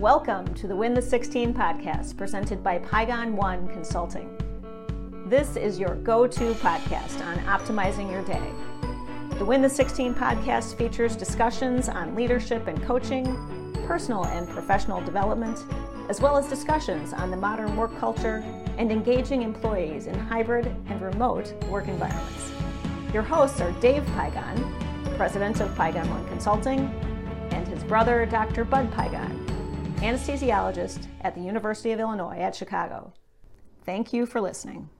Welcome to the Win the 16 podcast presented by Pygon One Consulting. This is your go to podcast on optimizing your day. The Win the 16 podcast features discussions on leadership and coaching, personal and professional development, as well as discussions on the modern work culture and engaging employees in hybrid and remote work environments. Your hosts are Dave Pygon, president of Pygon One Consulting, and his brother, Dr. Bud Pygon, anesthesiologist at the University of Illinois at Chicago. Thank you for listening.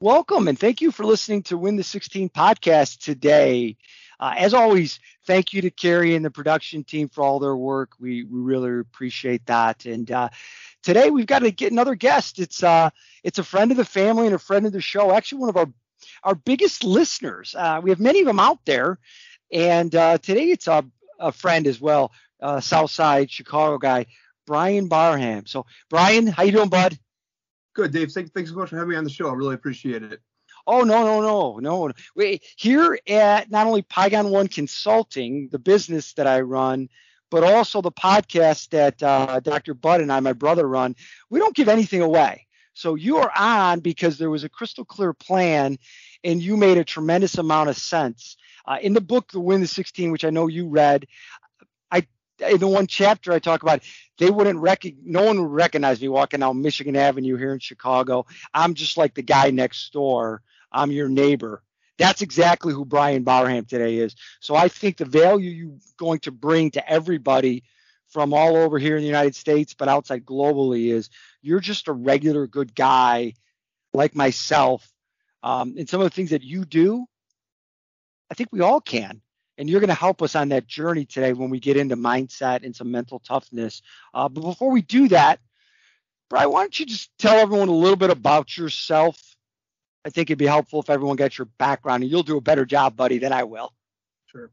Welcome and thank you for listening to Win the 16 podcast today. Uh, as always, thank you to Carrie and the production team for all their work. We, we really appreciate that. And uh, today we've got to get another guest. It's uh, it's a friend of the family and a friend of the show. Actually, one of our our biggest listeners. Uh, we have many of them out there, and uh, today it's a, a friend as well uh, South Side Chicago guy, Bryan Barham. So, Bryan, how you doing, bud? Good, Dave. Thanks, thanks so much for having me on the show. I really appreciate it. Oh no no no no! We here at not only Pygon One Consulting, the business that I run, but also the podcast that uh, Dr. Bud and I, my brother, run. We don't give anything away. So you are on because there was a crystal clear plan, and you made a tremendous amount of sense. Uh, in the book, The Win the 16, which I know you read, in the one chapter I talk about, they wouldn't recognize, no one would recognize me walking down Michigan Avenue here in Chicago. I'm just like the guy next door. I'm your neighbor. That's exactly who Bryan Barham today is. So I think the value you're going to bring to everybody from all over here in the United States, but outside globally, is you're just a regular good guy like myself. Um, and some of the things that you do, I think we all can and you're going to help us on that journey today when we get into mindset and some mental toughness. Uh, but before we do that, Bryan, why don't you just tell everyone a little bit about yourself? I think it'd be helpful if everyone gets your background, and you'll do a better job, buddy, than I will. Sure.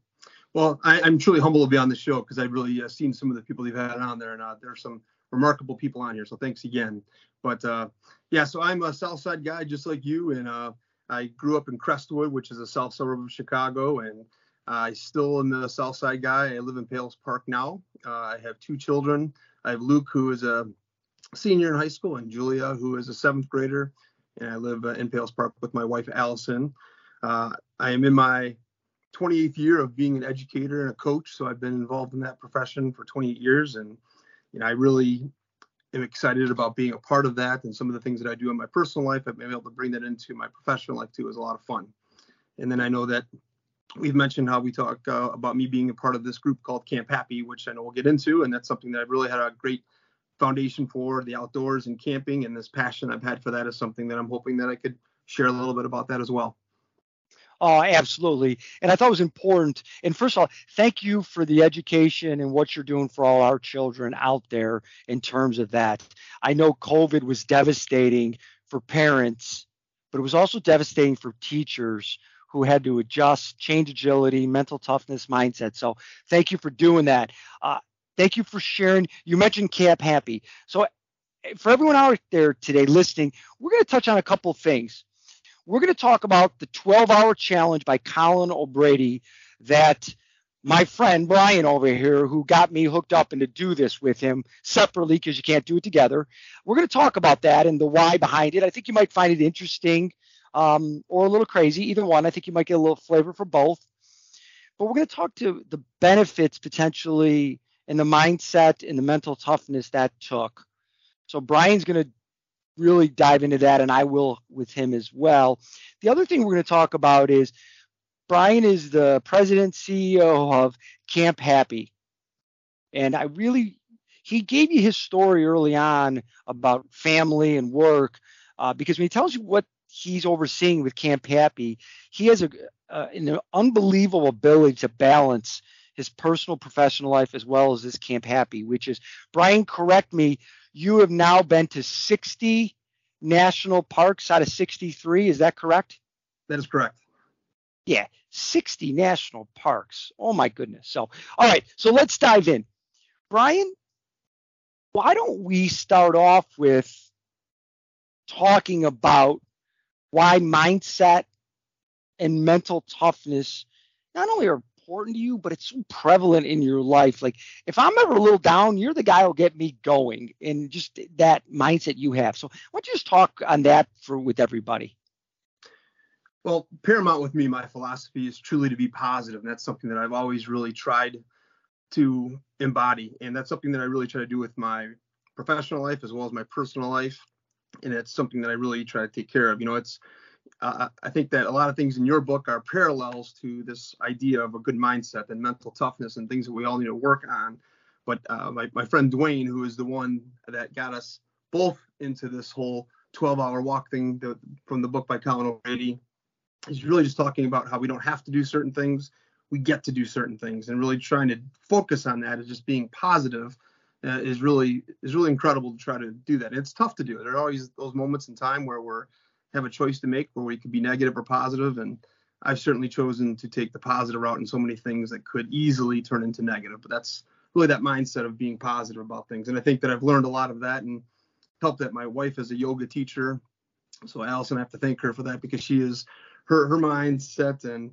Well, I, am truly humble to be on the show because I've really uh, seen some of the people you've had on there, and uh, there's some remarkable people on here. So thanks again. But uh, yeah, so I'm a South Side guy just like you, and uh, I grew up in Crestwood, which is a south suburb of Chicago, and I still am the South Side guy. I live in Palos Park now. Uh, I have two children. I have Luke, who is a senior in high school, and Julia, who is a seventh grader. And I live uh, in Palos Park with my wife, Allison. Uh, I am in my 28th year of being an educator and a coach, so I've been involved in that profession for 28 years, and you know, I really am excited about being a part of that. And some of the things that I do in my personal life, I've been able to bring that into my professional life too. is a lot of fun. And then I know that we've mentioned how we talk uh, about me being a part of this group called Camp Happy, which I know we'll get into, and that's something that I've really had a great foundation for the outdoors and camping, and this passion I've had for that is something that I'm hoping that I could share a little bit about that as well. Oh, absolutely. And I thought it was important. And first of all, thank you for the education and what you're doing for all our children out there in terms of that. I know COVID was devastating for parents, but it was also devastating for teachers who had to adjust, change agility, mental toughness mindset. So thank you for doing that. Uh, thank you for sharing. You mentioned Camp Happy. So for everyone out there today listening, we're going to touch on a couple things. We're going to talk about the 12 hour challenge by Colin O'Brady that my friend Bryan over here, who got me hooked up and to do this with him separately because you can't do it together. We're going to talk about that and the why behind it. I think you might find it interesting um, or a little crazy. Either one. I think you might get a little flavor for both. But we're going to talk to the benefits potentially and the mindset and the mental toughness that took. So Bryan's going to really dive into that, and I will with him as well. The other thing we're going to talk about is Bryan is the president CEO of Camp Happy, and I really he gave you his story early on about family and work uh, because when he tells you what he's overseeing with Camp Happy, he has a, uh, an unbelievable ability to balance his personal professional life as well as his Camp Happy, which is Bryan, correct me, you have now been to 60 national parks out of 63. Is that correct? That is correct. Yeah, 60 national parks. Oh my goodness. So, all right, so let's dive in. Bryan, why don't we start off with talking about why mindset and mental toughness not only are important to you, but it's so prevalent in your life. Like if I'm ever a little down, you're the guy who'll get me going, and just that mindset you have. So why don't you just talk on that for with everybody? Well, paramount with me, my philosophy is truly to be positive, and that's something that I've always really tried to embody, and that's something that I really try to do with my professional life as well as my personal life, and it's something that I really try to take care of. You know, it's uh, I think that a lot of things in your book are parallels to this idea of a good mindset and mental toughness and things that we all need to work on. But uh, my, my friend Dwayne, who is the one that got us both into this whole 12 hour walk thing the, from the book by Colin O'Brady, he's really just talking about how we don't have to do certain things. We get to do certain things and really trying to focus on that and just being positive uh, is really is really incredible to try to do that. And it's tough to do. There are always those moments in time where we're have a choice to make where we could be negative or positive and I've certainly chosen to take the positive route in so many things that could easily turn into negative. But that's really that mindset of being positive about things. And I think that I've learned a lot of that and helped that my wife is a yoga teacher. So Allison, I have to thank her for that because she is her her mindset and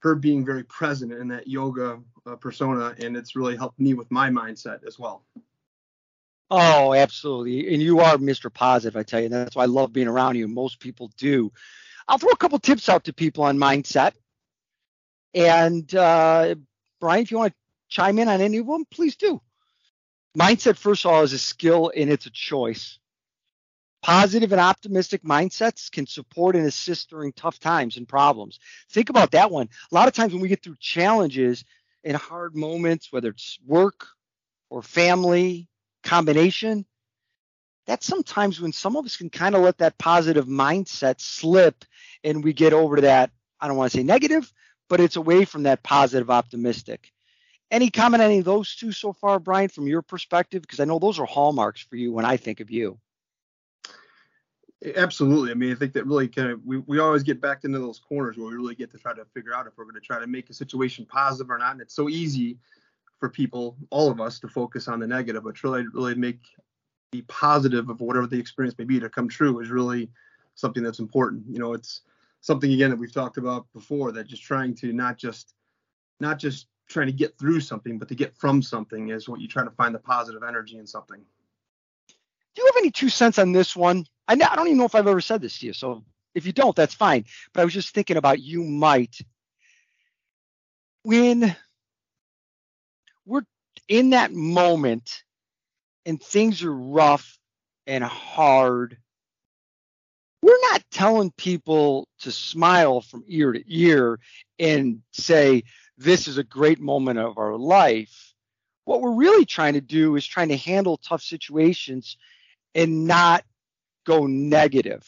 her being very present in that yoga uh, persona, and it's really helped me with my mindset as well. Oh, absolutely. And you are Mr. Positive, I tell you. That's why I love being around you. Most people do. I'll throw a couple tips out to people on mindset. And uh, Bryan, if you want to chime in on any of them, please do. Mindset, first of all, is a skill and it's a choice. Positive and optimistic mindsets can support and assist during tough times and problems. Think about that one. A lot of times when we get through challenges and hard moments, whether it's work or family combination, that's sometimes when some of us can kind of let that positive mindset slip and we get over to that, I don't want to say negative, but it's away from that positive optimistic. Any comment on any of those two so far, Bryan, from your perspective? Because I know those are hallmarks for you when I think of you. Absolutely. I mean, I think that really kind of we, we always get back into those corners where we really get to try to figure out if we're going to try to make a situation positive or not. And it's so easy for people, all of us, to focus on the negative, but really, really make the positive of whatever the experience may be to come true is really something that's important. You know, it's something again that we've talked about before that just trying to not just not just trying to get through something, but to get from something is what you try to find the positive energy in something. Do you have any two cents on this one? I, don't even know if I've ever said this to you, so if you don't, that's fine. But I was just thinking about you might when we're in that moment and things are rough and hard, we're not telling people to smile from ear to ear and say, this is a great moment of our life. What we're really trying to do is trying to handle tough situations and not go negative.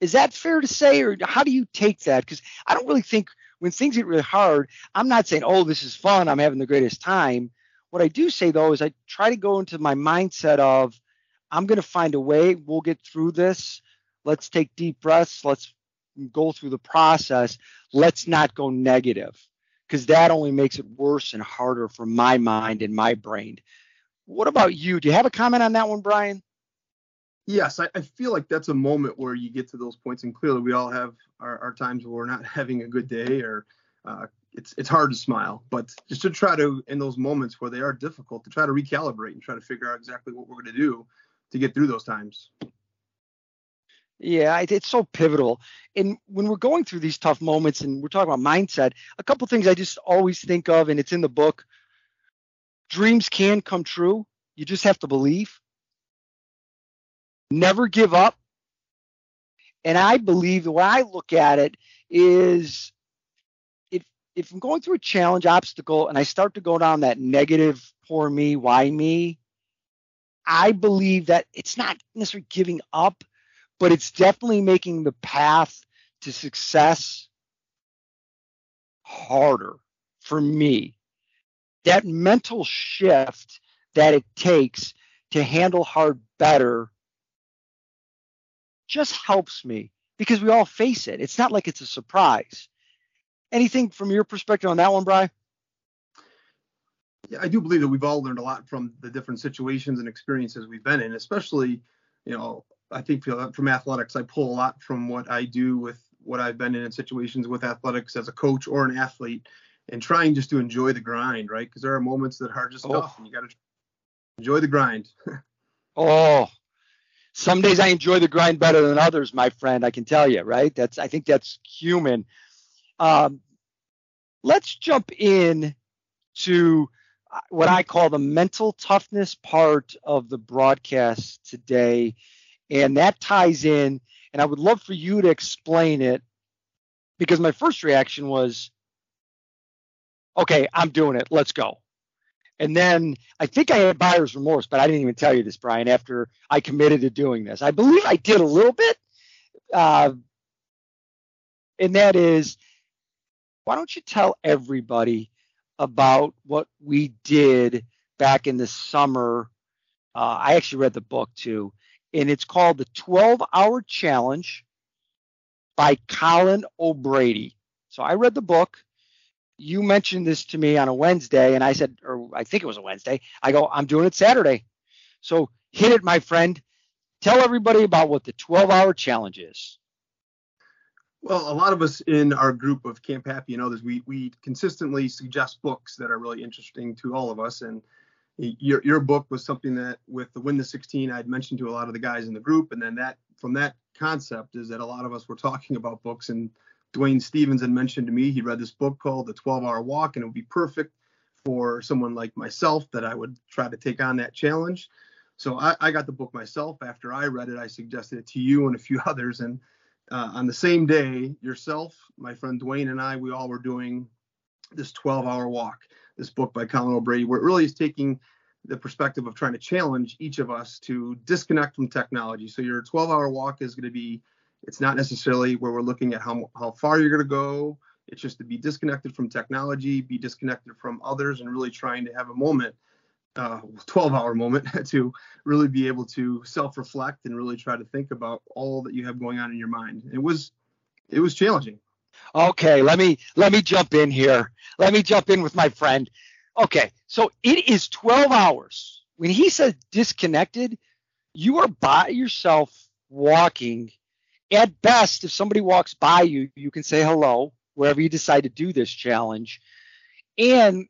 Is that fair to say, or how do you take that? Because I don't really think when things get really hard, I'm not saying, oh, this is fun, I'm having the greatest time. What I do say though is I try to go into my mindset of I'm going to find a way, we'll get through this. Let's take deep breaths, let's go through the process. Let's not go negative because that only makes it worse and harder for my mind and my brain. What about you? Do you have a comment on that one, Bryan? Yes, I, I, feel like that's a moment where you get to those points, and clearly we all have our, our times where we're not having a good day, or uh, it's it's hard to smile. But just to try to, in those moments where they are difficult, to try to recalibrate and try to figure out exactly what we're going to do to get through those times. Yeah, it's so pivotal. And when we're going through these tough moments, and we're talking about mindset, a couple things I just always think of, and it's in the book. Dreams can come true. You just have to believe never give up. And I believe the way I look at it is if if I'm going through a challenge, obstacle, and I start to go down that negative, poor me, why me, I believe that it's not necessarily giving up, but it's definitely making the path to success harder for me. That mental shift that it takes to handle hard better just helps me because we all face it. It's not like it's a surprise. Anything from your perspective on that one, Bry? Yeah, I do believe that we've all learned a lot from the different situations and experiences we've been in, especially, you know, I think from athletics, I pull a lot from what I do with what I've been in in situations with athletics as a coach or an athlete, and trying just to enjoy the grind, right? Because there are moments that are just Oh. tough, and you got to enjoy the grind. Oh, some days I enjoy the grind better than others, my friend. I can tell you, right? That's I think that's human. Um, let's jump in to uh, what I call the mental toughness part of the broadcast today, and that ties in. And I would love for you to explain it because my first reaction was, okay, I'm doing it. Let's go. And then I think I had buyer's remorse, but I didn't even tell you this, Bryan, after I committed to doing this. I believe I did a little bit. Uh, and that is, why don't you tell everybody about what we did back in the summer? Uh, I actually read the book too, and it's called The 12 Hour Challenge by Colin O'Brady. So I read the book you mentioned this to me on a Wednesday, and I said, or I think it was a Wednesday. I go, I'm doing it Saturday. So hit it, my friend. Tell everybody about what the 12 hour challenge is. Well, a lot of us in our group of Camp Happy and others, we we consistently suggest books that are really interesting to all of us. And your your book was something that with the Win the 16, I'd mentioned to a lot of the guys in the group, and then that from that concept is that a lot of us were talking about books and Dwayne Stevens had mentioned to me he read this book called The 12 Hour Walk, and it would be perfect for someone like myself that I would try to take on that challenge. So I, I got the book myself. After I read it, I suggested it to you and a few others. And uh, on the same day, yourself, my friend Dwayne, and I, we all were doing this 12 hour walk, this book by Colin O'Brady, where it really is taking the perspective of trying to challenge each of us to disconnect from technology. So your 12 hour walk is going to be it's not necessarily where we're looking at how, how far you're going to go. It's just to be disconnected from technology, be disconnected from others, and really trying to have a moment, uh, 12 hour moment, to really be able to self reflect and really try to think about all that you have going on in your mind. It was, it was challenging. Okay, let me let me jump in here. Let me jump in with my friend. Okay, so it is 12 hours. When he says disconnected, you are by yourself walking at best, if somebody walks by you, you can say hello wherever you decide to do this challenge. And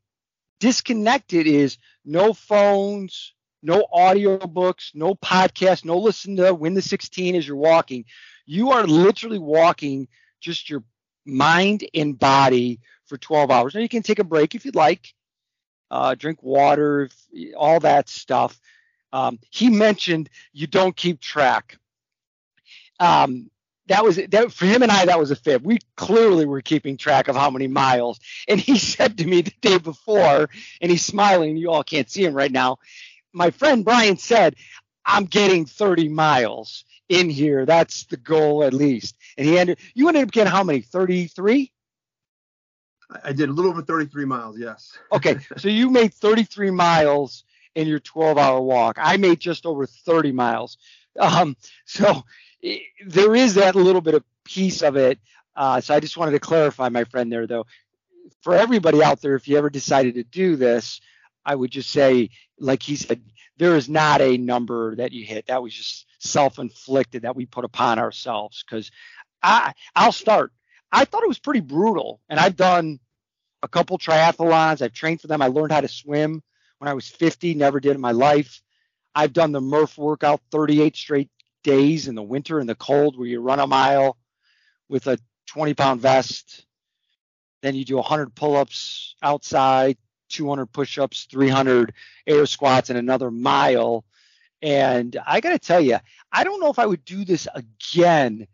disconnected is no phones, no audiobooks, no podcast, no listen to Win the 16 as you're walking. You are literally walking just your mind and body for 12 hours. Now you can take a break if you'd like, uh, drink water, all that stuff. Um, he mentioned you don't keep track um, that was that for him and I that was a fib. We clearly were keeping track of how many miles. And he said to me the day before, and he's smiling. You all can't see him right now. My friend Brian said, "I'm getting 30 miles in here. That's the goal at least." And he ended. You ended up getting how many? 33. I did a little over 33 miles. Yes. Okay, so you made 33 miles in your 12-hour walk. I made just over 30 miles. Um, so there is that little bit of piece of it. Uh, so I just wanted to clarify, my friend, there though. For everybody out there, if you ever decided to do this, I would just say, like he said, there is not a number that you hit. That was just self-inflicted that we put upon ourselves. Because I, I'll start. I thought it was pretty brutal, and I've done a couple triathlons. I've trained for them. I learned how to swim when I was 50. Never did in my life. I've done the Murph workout 38 straight days in the winter in the cold where you run a mile with a 20 pound vest. Then you do 100 pull ups outside, 200 push ups, 300 air squats, and another mile. And I got to tell you, I don't know if I would do this again.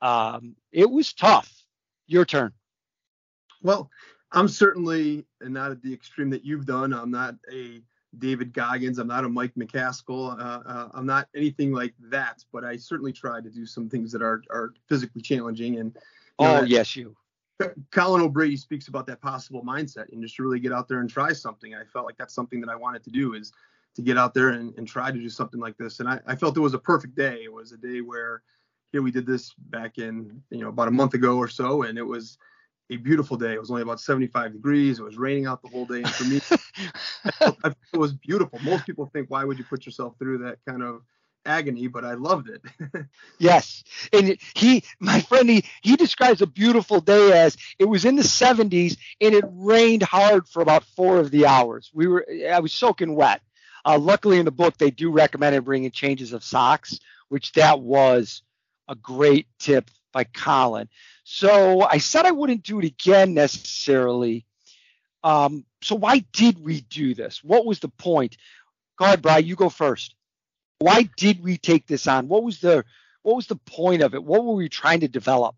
Um, it was tough. Your turn. Well, I'm certainly not at the extreme that you've done. I'm not a David Goggins. I'm not a Mike McCastle. Uh, uh, I'm not anything like that. But I certainly try to do some things that are are physically challenging. And oh know, yes, you. Colin O'Brady speaks about that possible mindset and just really get out there and try something. I felt like that's something that I wanted to do is to get out there and, and try to do something like this. And I, I felt it was a perfect day. It was a day where here we did this back in you know about a month ago or so, and it was a beautiful day. It was only about 75 degrees. It was raining out the whole day. And for me, it was beautiful. Most people think, why would you put yourself through that kind of agony, but I loved it. yes. And he, my friend, he, he describes a beautiful day as it was in the 70s and it rained hard for about four of the hours. We were, I was soaking wet. Uh, luckily in the book, they do recommend bringing changes of socks, which that was a great tip by Colin. So I said I wouldn't do it again necessarily. Um, so why did we do this? What was the point? Go ahead, Bryan. You go first. Why did we take this on? What was the what was the point of it? What were we trying to develop?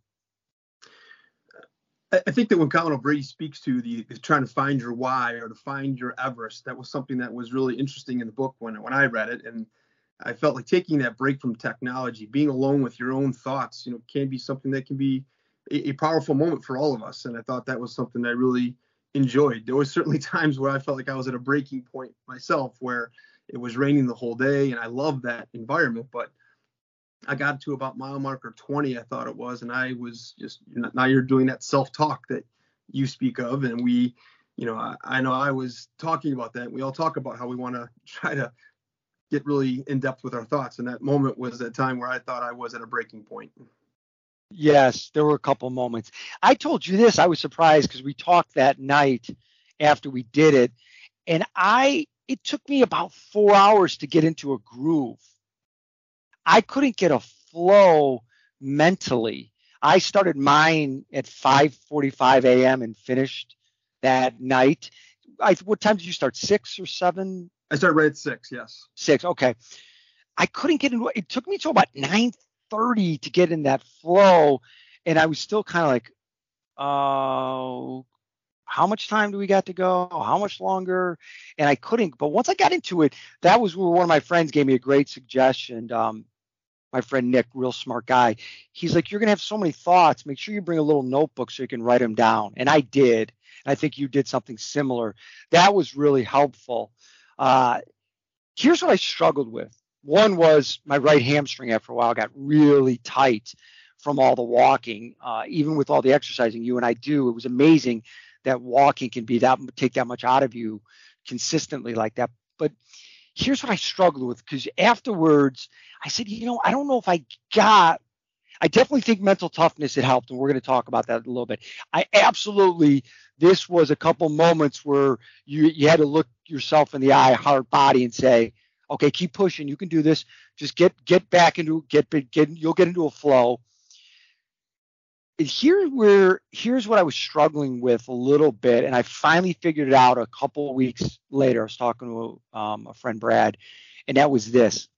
I think that when Colin O'Brady speaks to the trying to find your why or to find your Everest, that was something that was really interesting in the book when when I read it, and I felt like taking that break from technology, being alone with your own thoughts, you know, can be something that can be a, a powerful moment for all of us. And I thought that was something that I really enjoyed. There was certainly times where I felt like I was at a breaking point myself, where it was raining the whole day, and I loved that environment, but I got to about mile marker 20, I thought it was, and I was just now you're doing that self-talk that you speak of, and we, you know, I, I know I was talking about that. We all talk about how we want to try to get really in depth with our thoughts, and that moment was that time where I thought I was at a breaking point. Yes, there were a couple moments. I told you this. I was surprised because we talked that night after we did it, and I it took me about four hours to get into a groove. I couldn't get a flow mentally. I started mine at 5:45 a.m. and finished that night. I, what time did you start? Six or seven? I started right at six. Yes. Six. Okay. I couldn't get into. It took me to about 9:30 to get in that flow, and I was still kind of like, oh, how much time do we got to go? How much longer? And I couldn't. But once I got into it, that was where one of my friends gave me a great suggestion. Um, my friend Nick, real smart guy. He's like, you're gonna have so many thoughts. Make sure you bring a little notebook so you can write them down. And I did. I think you did something similar. That was really helpful. Uh, here's what I struggled with. One was my right hamstring after a while got really tight from all the walking. Uh, even with all the exercising you and I do, it was amazing that walking can be that take that much out of you consistently like that. But here's what I struggled with because afterwards I said, you know, I don't know if I got. I definitely think mental toughness it helped, and we're going to talk about that a little bit. I absolutely this was a couple moments where you you had to look yourself in the eye, hard body, and say, okay, keep pushing. You can do this. Just get get back into get get you'll get into a flow And here where here's what I was struggling with a little bit, and I finally figured it out a couple weeks later. I was talking to um, a friend Brad, and that was this.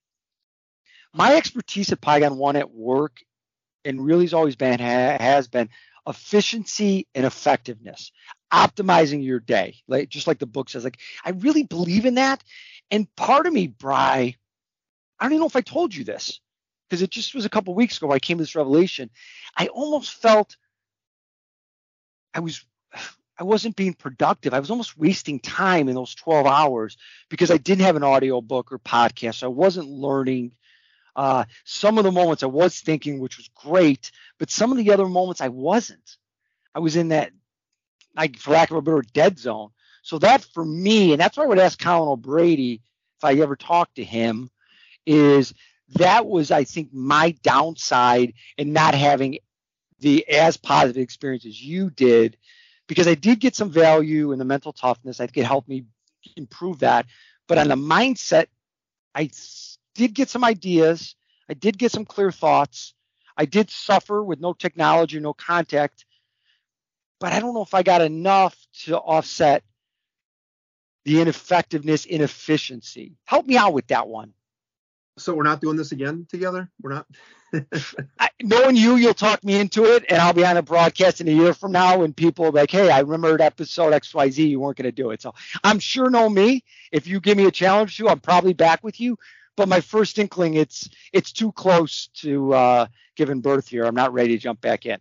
My expertise at Pygon One at work, and really has always been ha, has been efficiency and effectiveness, optimizing your day. Like just like the book says, like I really believe in that. And part of me, Bry, I don't even know if I told you this because it just was a couple weeks ago I came to this revelation. I almost felt I was I wasn't being productive. I was almost wasting time in those 12 hours because I didn't have an audio book or podcast. So I wasn't learning. Uh, some of the moments I was thinking, which was great, but some of the other moments I wasn't. I was in that, like, for lack of a better, dead zone. So that for me, and that's why I would ask Colin O'Brady if I ever talked to him, is that was, I think, my downside in not having the as positive experience as you did, because I did get some value in the mental toughness. I think it helped me improve that. But on the mindset, I did get some ideas. I did get some clear thoughts. I did suffer with no technology, no contact. But I don't know if I got enough to offset the ineffectiveness, inefficiency. Help me out with that one. So we're not doing this again together. We're not. I, knowing you, you'll talk me into it, and I'll be on a broadcast in a year from now, and people like, "Hey, I remembered episode X Y Z. You weren't going to do it." So I'm sure, know me. If you give me a challenge to, I'm probably back with you. But my first inkling, it's it's too close to uh, giving birth here. I'm not ready to jump back in.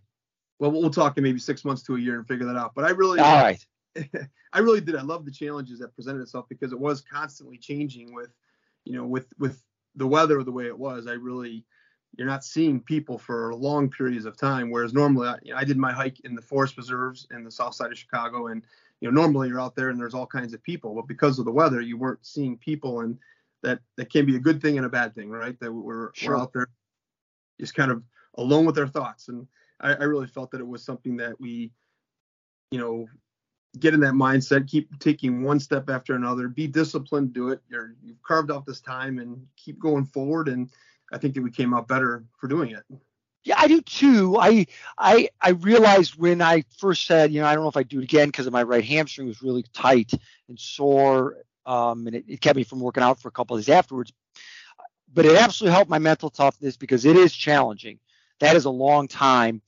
Well, we'll talk in maybe six months to a year and figure that out. But I really, all right. I really did. I love the challenges that presented itself because it was constantly changing with, you know, with with the weather the way it was, I really you're not seeing people for long periods of time. Whereas normally, I, you know, I did my hike in the forest preserves in the south side of Chicago, and you know normally you're out there and there's all kinds of people, but because of the weather, you weren't seeing people. And that that can be a good thing and a bad thing, right? That we're, sure. we're out there just kind of alone with our thoughts. And I, I really felt that it was something that we, you know, get in that mindset, keep taking one step after another, be disciplined, do it. You're, you've carved out this time and keep going forward. And I think that we came out better for doing it. Yeah, I do too. I I I realized when I first said, you know, I don't know if I do it again because my right hamstring was really tight and sore, um, and it, it kept me from working out for a couple of days afterwards. But it absolutely helped my mental toughness because it is challenging. That is a long time.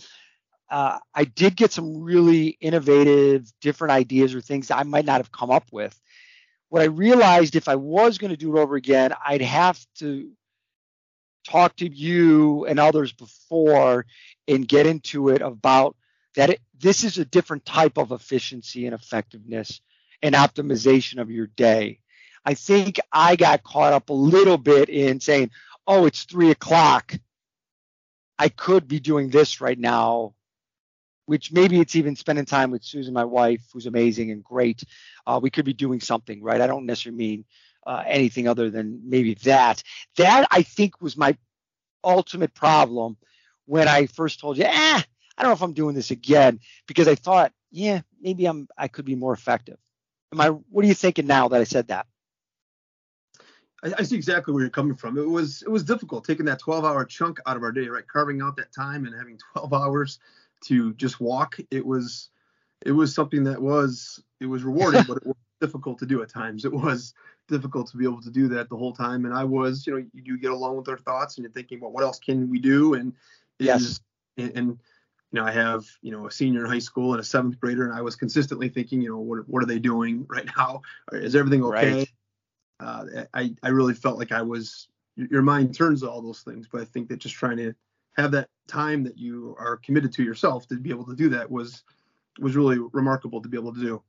Uh, I did get some really innovative, different ideas or things I might not have come up with. What I realized if I was going to do it over again, I'd have to talk to you and others before and get into it about that it, this is a different type of efficiency and effectiveness and optimization of your day. I think I got caught up a little bit in saying, oh, it's three o'clock. I could be doing this right now, which maybe it's even spending time with Susan, my wife, who's amazing and great. Uh, we could be doing something, right? I don't necessarily mean uh, anything other than maybe that. That I think was my ultimate problem when I first told you, eh, I don't know if I'm doing this again because I thought, yeah, maybe I'm I could be more effective. Am I? What are you thinking now that I said that? I, I see exactly where you're coming from. It was it was difficult taking that 12 hour chunk out of our day, right? Carving out that time and having 12 hours to just walk. It was it was something that was it was rewarding, but it was difficult to do at times. It was difficult to be able to do that the whole time. And I was, you know, you do get along with our thoughts and you're thinking, well, what else can we do? And yes, and, and you know, I have, you know, a senior in high school and a seventh grader, and I was consistently thinking, you know, what what are they doing right now? Is everything okay? Right. Uh, I I really felt like I was. Your mind turns to all those things, but I think that just trying to have that time that you are committed to yourself to be able to do that was was really remarkable to be able to do.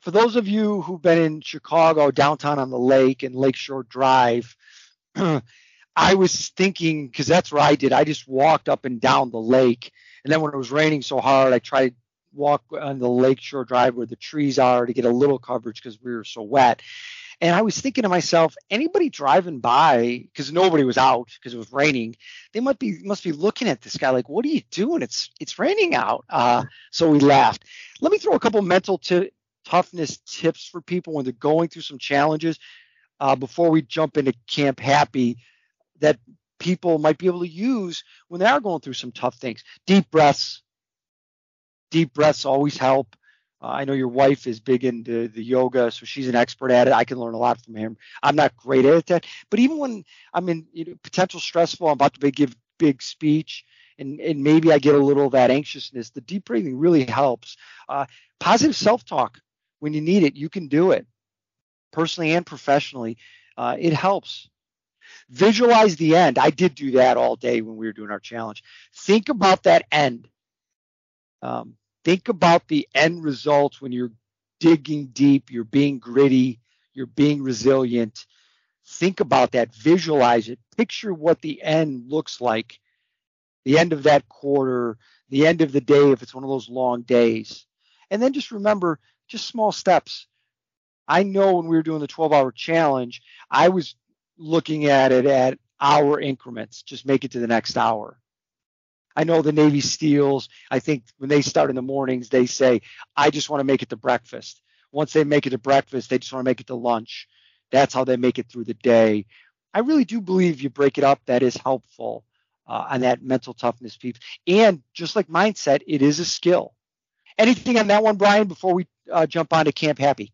For those of you who've been in Chicago, downtown on the lake and Lakeshore Drive, I was thinking because that's where I did. I just walked up and down the lake, and then when it was raining so hard, I tried to walk on the Lakeshore Drive where the trees are to get a little coverage because we were so wet. And I was thinking to myself, anybody driving by, because nobody was out because it was raining, they must be must be looking at this guy like, what are you doing? It's it's raining out. Uh, so we laughed. Let me throw a couple mental t- toughness tips for people when they're going through some challenges uh, before we jump into Camp Happy that people might be able to use when they are going through some tough things. Deep breaths. Deep breaths always help. Uh, I know your wife is big into the yoga, so she's an expert at it. I can learn a lot from him. I'm not great at that, but even when I'm in you know, potential stressful, I'm about to give big speech, and and maybe I get a little of that anxiousness. The deep breathing really helps. Uh, positive self-talk when you need it, you can do it, personally and professionally. Uh, it helps. Visualize the end. I did do that all day when we were doing our challenge. Think about that end. Um, think about the end results when you're digging deep, you're being gritty, you're being resilient. Think about that, visualize it, picture what the end looks like, the end of that quarter, the end of the day if it's one of those long days. And then just remember just small steps. I know when we were doing the 12 hour challenge, I was looking at it at hour increments, just make it to the next hour. I know the Navy SEALs, I think when they start in the mornings, they say, I just want to make it to breakfast. Once they make it to breakfast, they just want to make it to lunch. That's how they make it through the day. I really do believe you break it up, that is helpful uh, on that mental toughness piece. And just like mindset, it is a skill. Anything on that one, Bryan, before we uh, jump on to Camp Happy?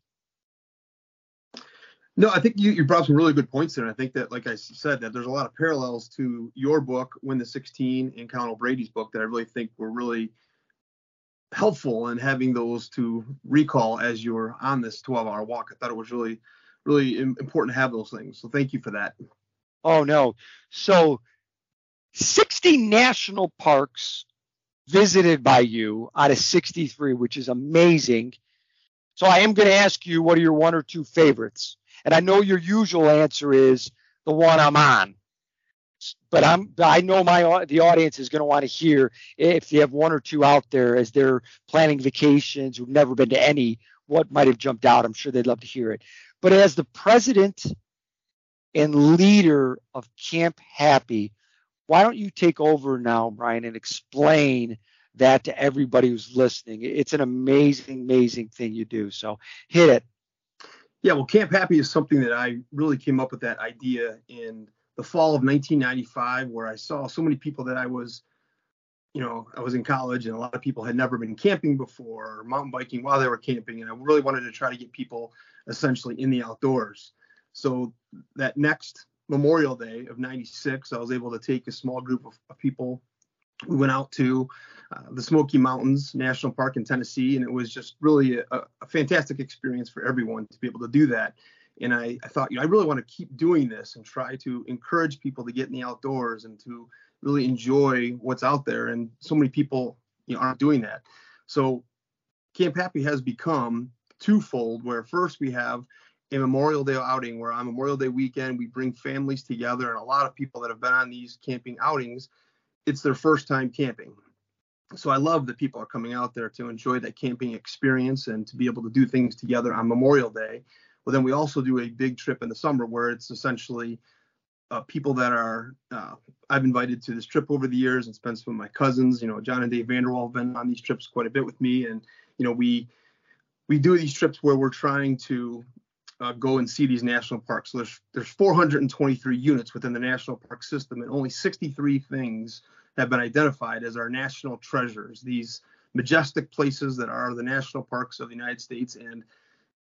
No, I think you, you brought some really good points there. I think that, like I said, that there's a lot of parallels to your book, Win the 16, and Colin Brady's book that I really think were really helpful in having those to recall as you were on this 12 hour walk. I thought it was really, really important to have those things. So thank you for that. Oh, no. So 60 national parks visited by you out of 63, which is amazing. So I am going to ask you what are your one or two favorites? And I know your usual answer is the one I'm on. But I'm I know my the audience is going to want to hear if you have one or two out there as they're planning vacations who've never been to any what might have jumped out. I'm sure they'd love to hear it. But as the president and leader of Camp Happy. Why don't you take over now, Bryan, and explain that to everybody who's listening? It's an amazing, amazing thing you do. So hit it. Yeah, well, Camp Happy is something that I really came up with that idea in the fall of 1995, where I saw so many people that I was, you know, I was in college and a lot of people had never been camping before or mountain biking while they were camping. And I really wanted to try to get people essentially in the outdoors. So that next Memorial Day of 96, I was able to take a small group of, people. We went out to uh, the Smoky Mountains National Park in Tennessee, and it was just really a, a, fantastic experience for everyone to be able to do that. And I, I thought, you know, I really want to keep doing this and try to encourage people to get in the outdoors and to really enjoy what's out there. And so many people, you know, aren't doing that. So Camp Happy has become twofold, where first we have a Memorial Day outing where on Memorial Day weekend we bring families together and a lot of people that have been on these camping outings, it's their first time camping. So I love that people are coming out there to enjoy that camping experience and to be able to do things together on Memorial Day. Well, then we also do a big trip in the summer where it's essentially uh, people that are uh, I've invited to this trip over the years and spent some of my cousins. You know, John and Dave Vanderwall have been on these trips quite a bit with me, and you know we we do these trips where we're trying to uh, go and see these national parks. So there's there's 423 units within the national park system, and only 63 things have been identified as our national treasures. These majestic places that are the national parks of the United States. And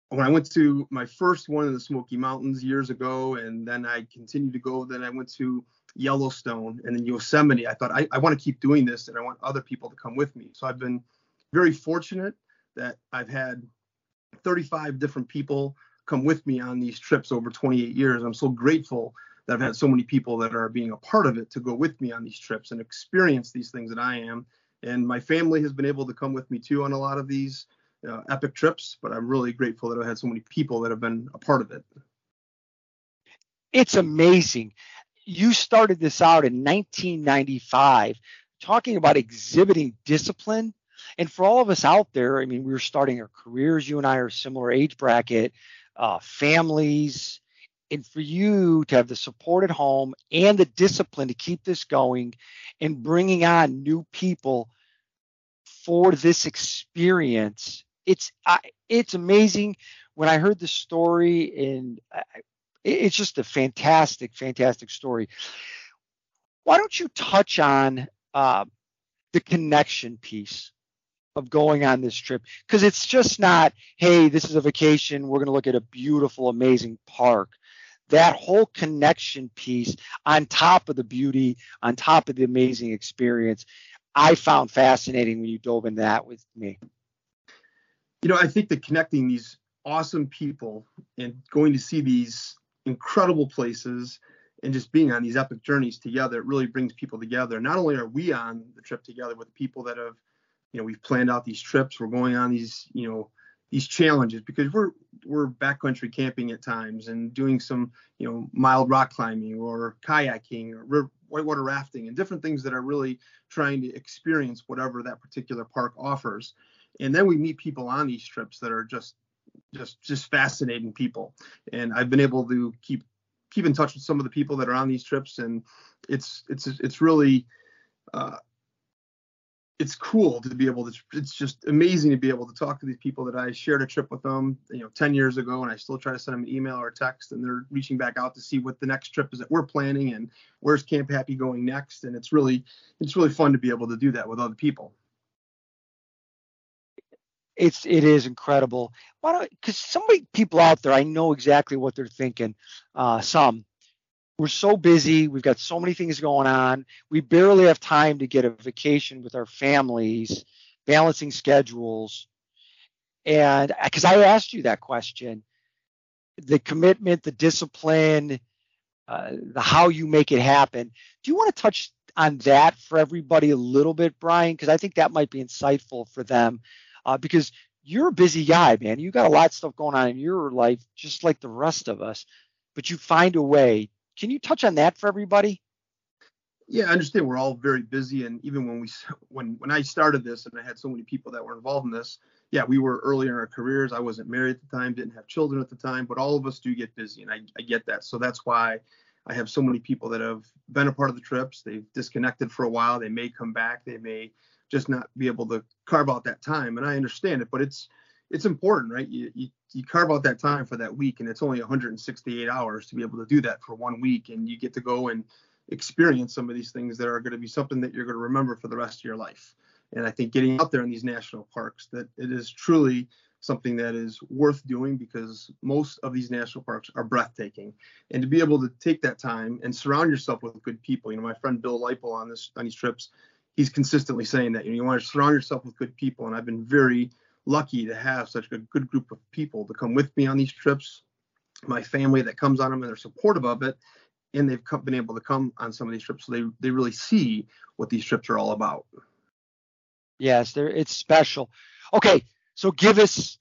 when I went to my first one in the Smoky Mountains years ago, and then I continued to go. Then I went to Yellowstone and then Yosemite. I thought I, I want to keep doing this, and I want other people to come with me. So I've been very fortunate that I've had 35 different people come with me on these trips over 28 years. I'm so grateful that I've had so many people that are being a part of it to go with me on these trips and experience these things that I am. And my family has been able to come with me too on a lot of these uh, epic trips, but I'm really grateful that I've had so many people that have been a part of it. It's amazing. You started this out in 1995, talking about exhibiting discipline and for all of us out there, I mean, we were starting our careers. You and I are similar age bracket, uh, families, and for you to have the support at home and the discipline to keep this going and bringing on new people for this experience, it's I, it's amazing. When I heard the story, and I, it's just a fantastic, fantastic story. Why don't you touch on uh, the connection piece? Of going on this trip. Because it's just not hey this is a vacation we're going to look at a beautiful amazing park. That whole connection piece on top of the beauty on top of the amazing experience i found fascinating when you dove in that with me. You know i think that connecting these awesome people and going to see these incredible places and just being on these epic journeys together it really brings people together. Not only are we on the trip together with people that have you know we've planned out these trips. We're going on these you know these challenges because we're we're backcountry camping at times and doing some you know mild rock climbing or kayaking or whitewater rafting and different things that are really trying to experience whatever that particular park offers. And then we meet people on these trips that are just just just fascinating people. And i've been able to keep keep in touch with some of the people that are on these trips and it's it's it's really uh, it's cool to be able to it's just amazing to be able to talk to these people that I shared a trip with them, you know, 10 years ago and I still try to send them an email or a text and they're reaching back out to see what the next trip is that we're planning and where's Camp Happy going next and it's really it's really fun to be able to do that with other people. It's it is incredible. Why don't because some people out there I know exactly what they're thinking. Uh, some we're so busy. We've got so many things going on. We barely have time to get a vacation with our families, balancing schedules. And because I asked you that question, the commitment, the discipline, uh, the how you make it happen. Do you want to touch on that for everybody a little bit, Bryan? Because I think that might be insightful for them. Uh, because you're a busy guy, man. You got a lot of stuff going on in your life, just like the rest of us. But you find a way can you touch on that for everybody? Yeah, I understand we're all very busy, and even when we when when I started this and I had so many people that were involved in this, yeah, we were early in our careers. I wasn't married at the time, didn't have children at the time, but all of us do get busy, and I, I get that. So that's why I have so many people that have been a part of the trips. They've disconnected for a while. They may come back. They may just not be able to carve out that time, and I understand it. But it's it's important, right? You, you you carve out that time for that week, and it's only 168 hours to be able to do that for one week, and you get to go and experience some of these things that are going to be something that you're going to remember for the rest of your life. And I think getting out there in these national parks, that it is truly something that is worth doing because most of these national parks are breathtaking. And to be able to take that time and surround yourself with good people, you know, my friend Bill Leipel on this on these trips, he's consistently saying that you, know, you want to surround yourself with good people. And I've been very lucky to have such a good group of people to come with me on these trips. My family that comes on them and they're supportive of it, and they've come, been able to come on some of these trips, so they they really see what these trips are all about. Yes, there it's special. Okay, so give us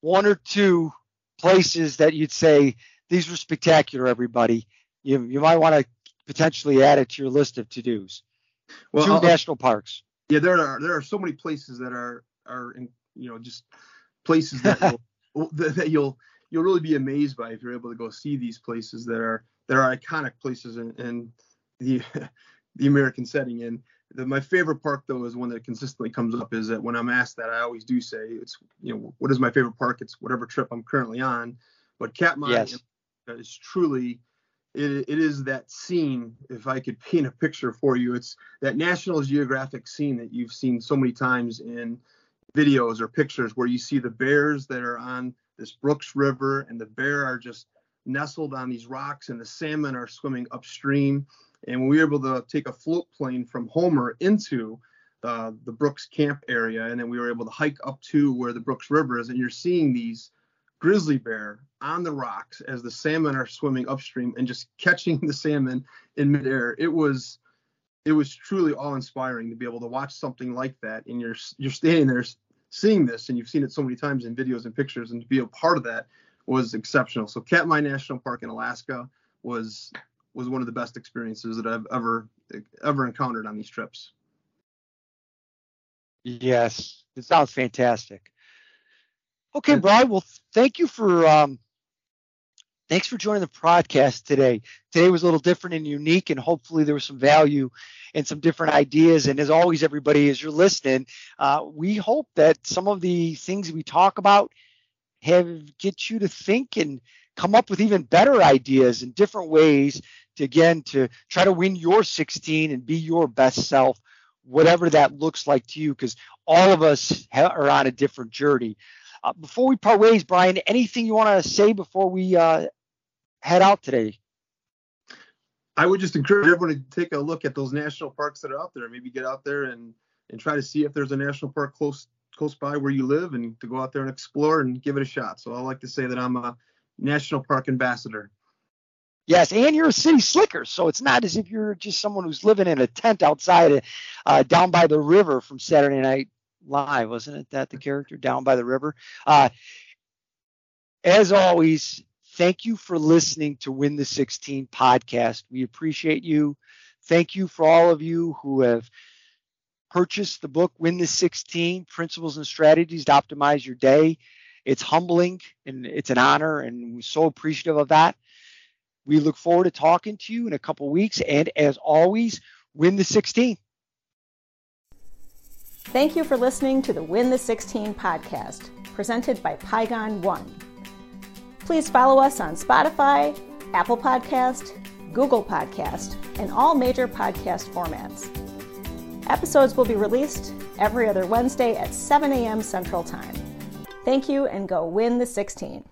one or two places that you'd say these were spectacular. Everybody, you you might want to potentially add it to your list of to dos. Well, 2 I'll, national parks. Yeah, there are there are so many places that are are in, you know just places that will, that you'll you'll really be amazed by if you're able to go see these places that are that are iconic places in, in the the American setting. And the, my favorite park though is one that consistently comes up is that when I'm asked that I always do say it's you know what is my favorite park? It's whatever trip I'm currently on. But Katmai yes. is truly it, it is that scene. If I could paint a picture for you, it's that National Geographic scene that you've seen so many times in videos or pictures where you see the bears that are on this Brooks River and the bear are just nestled on these rocks and the salmon are swimming upstream and we were able to take a float plane from Homer into uh, the Brooks camp area, and then we were able to hike up to where the Brooks River is, and you're seeing these grizzly bear on the rocks as the salmon are swimming upstream and just catching the salmon in midair. It was it was truly awe-inspiring to be able to watch something like that, and you're you're standing there seeing this, and you've seen it so many times in videos and pictures, and to be a part of that was exceptional. So Katmai National Park in Alaska was was one of the best experiences that I've ever ever encountered on these trips. Yes, it sounds fantastic. Okay, Bryan. Well, thank you for um, thanks for joining the podcast today. Today was a little different and unique, and hopefully there was some value and some different ideas. And as always, everybody, as you're listening, uh, we hope that some of the things we talk about have get you to think and come up with even better ideas and different ways to again to try to win your 16 and be your best self whatever that looks like to you because all of us ha- are on a different journey uh, before we part ways Bryan anything you want to say before we uh, head out today i would just encourage everyone to take a look at those national parks that are out there maybe get out there and and try to see if there's a national park close close by where you live and to go out there and explore and give it a shot so i like to say that i'm a national park ambassador Yes, and you're a city slicker, so it's not as if you're just someone who's living in a tent outside, uh, down by the river from Saturday Night Live, wasn't it? That the character down by the river. Uh, as always, thank you for listening to Win the 16 podcast. We appreciate you. Thank you for all of you who have purchased the book Win the 16 Principles and Strategies to Optimize Your Day. It's humbling and it's an honor, and we're so appreciative of that. We look forward to talking to you in a couple weeks. And as always, win the 16. Thank you for listening to the Win the 16 podcast, presented by Pygon One. Please follow us on Spotify, Apple Podcast, Google Podcast, and all major podcast formats. Episodes will be released every other Wednesday at 7 a.m. Central Time. Thank you and go win the 16.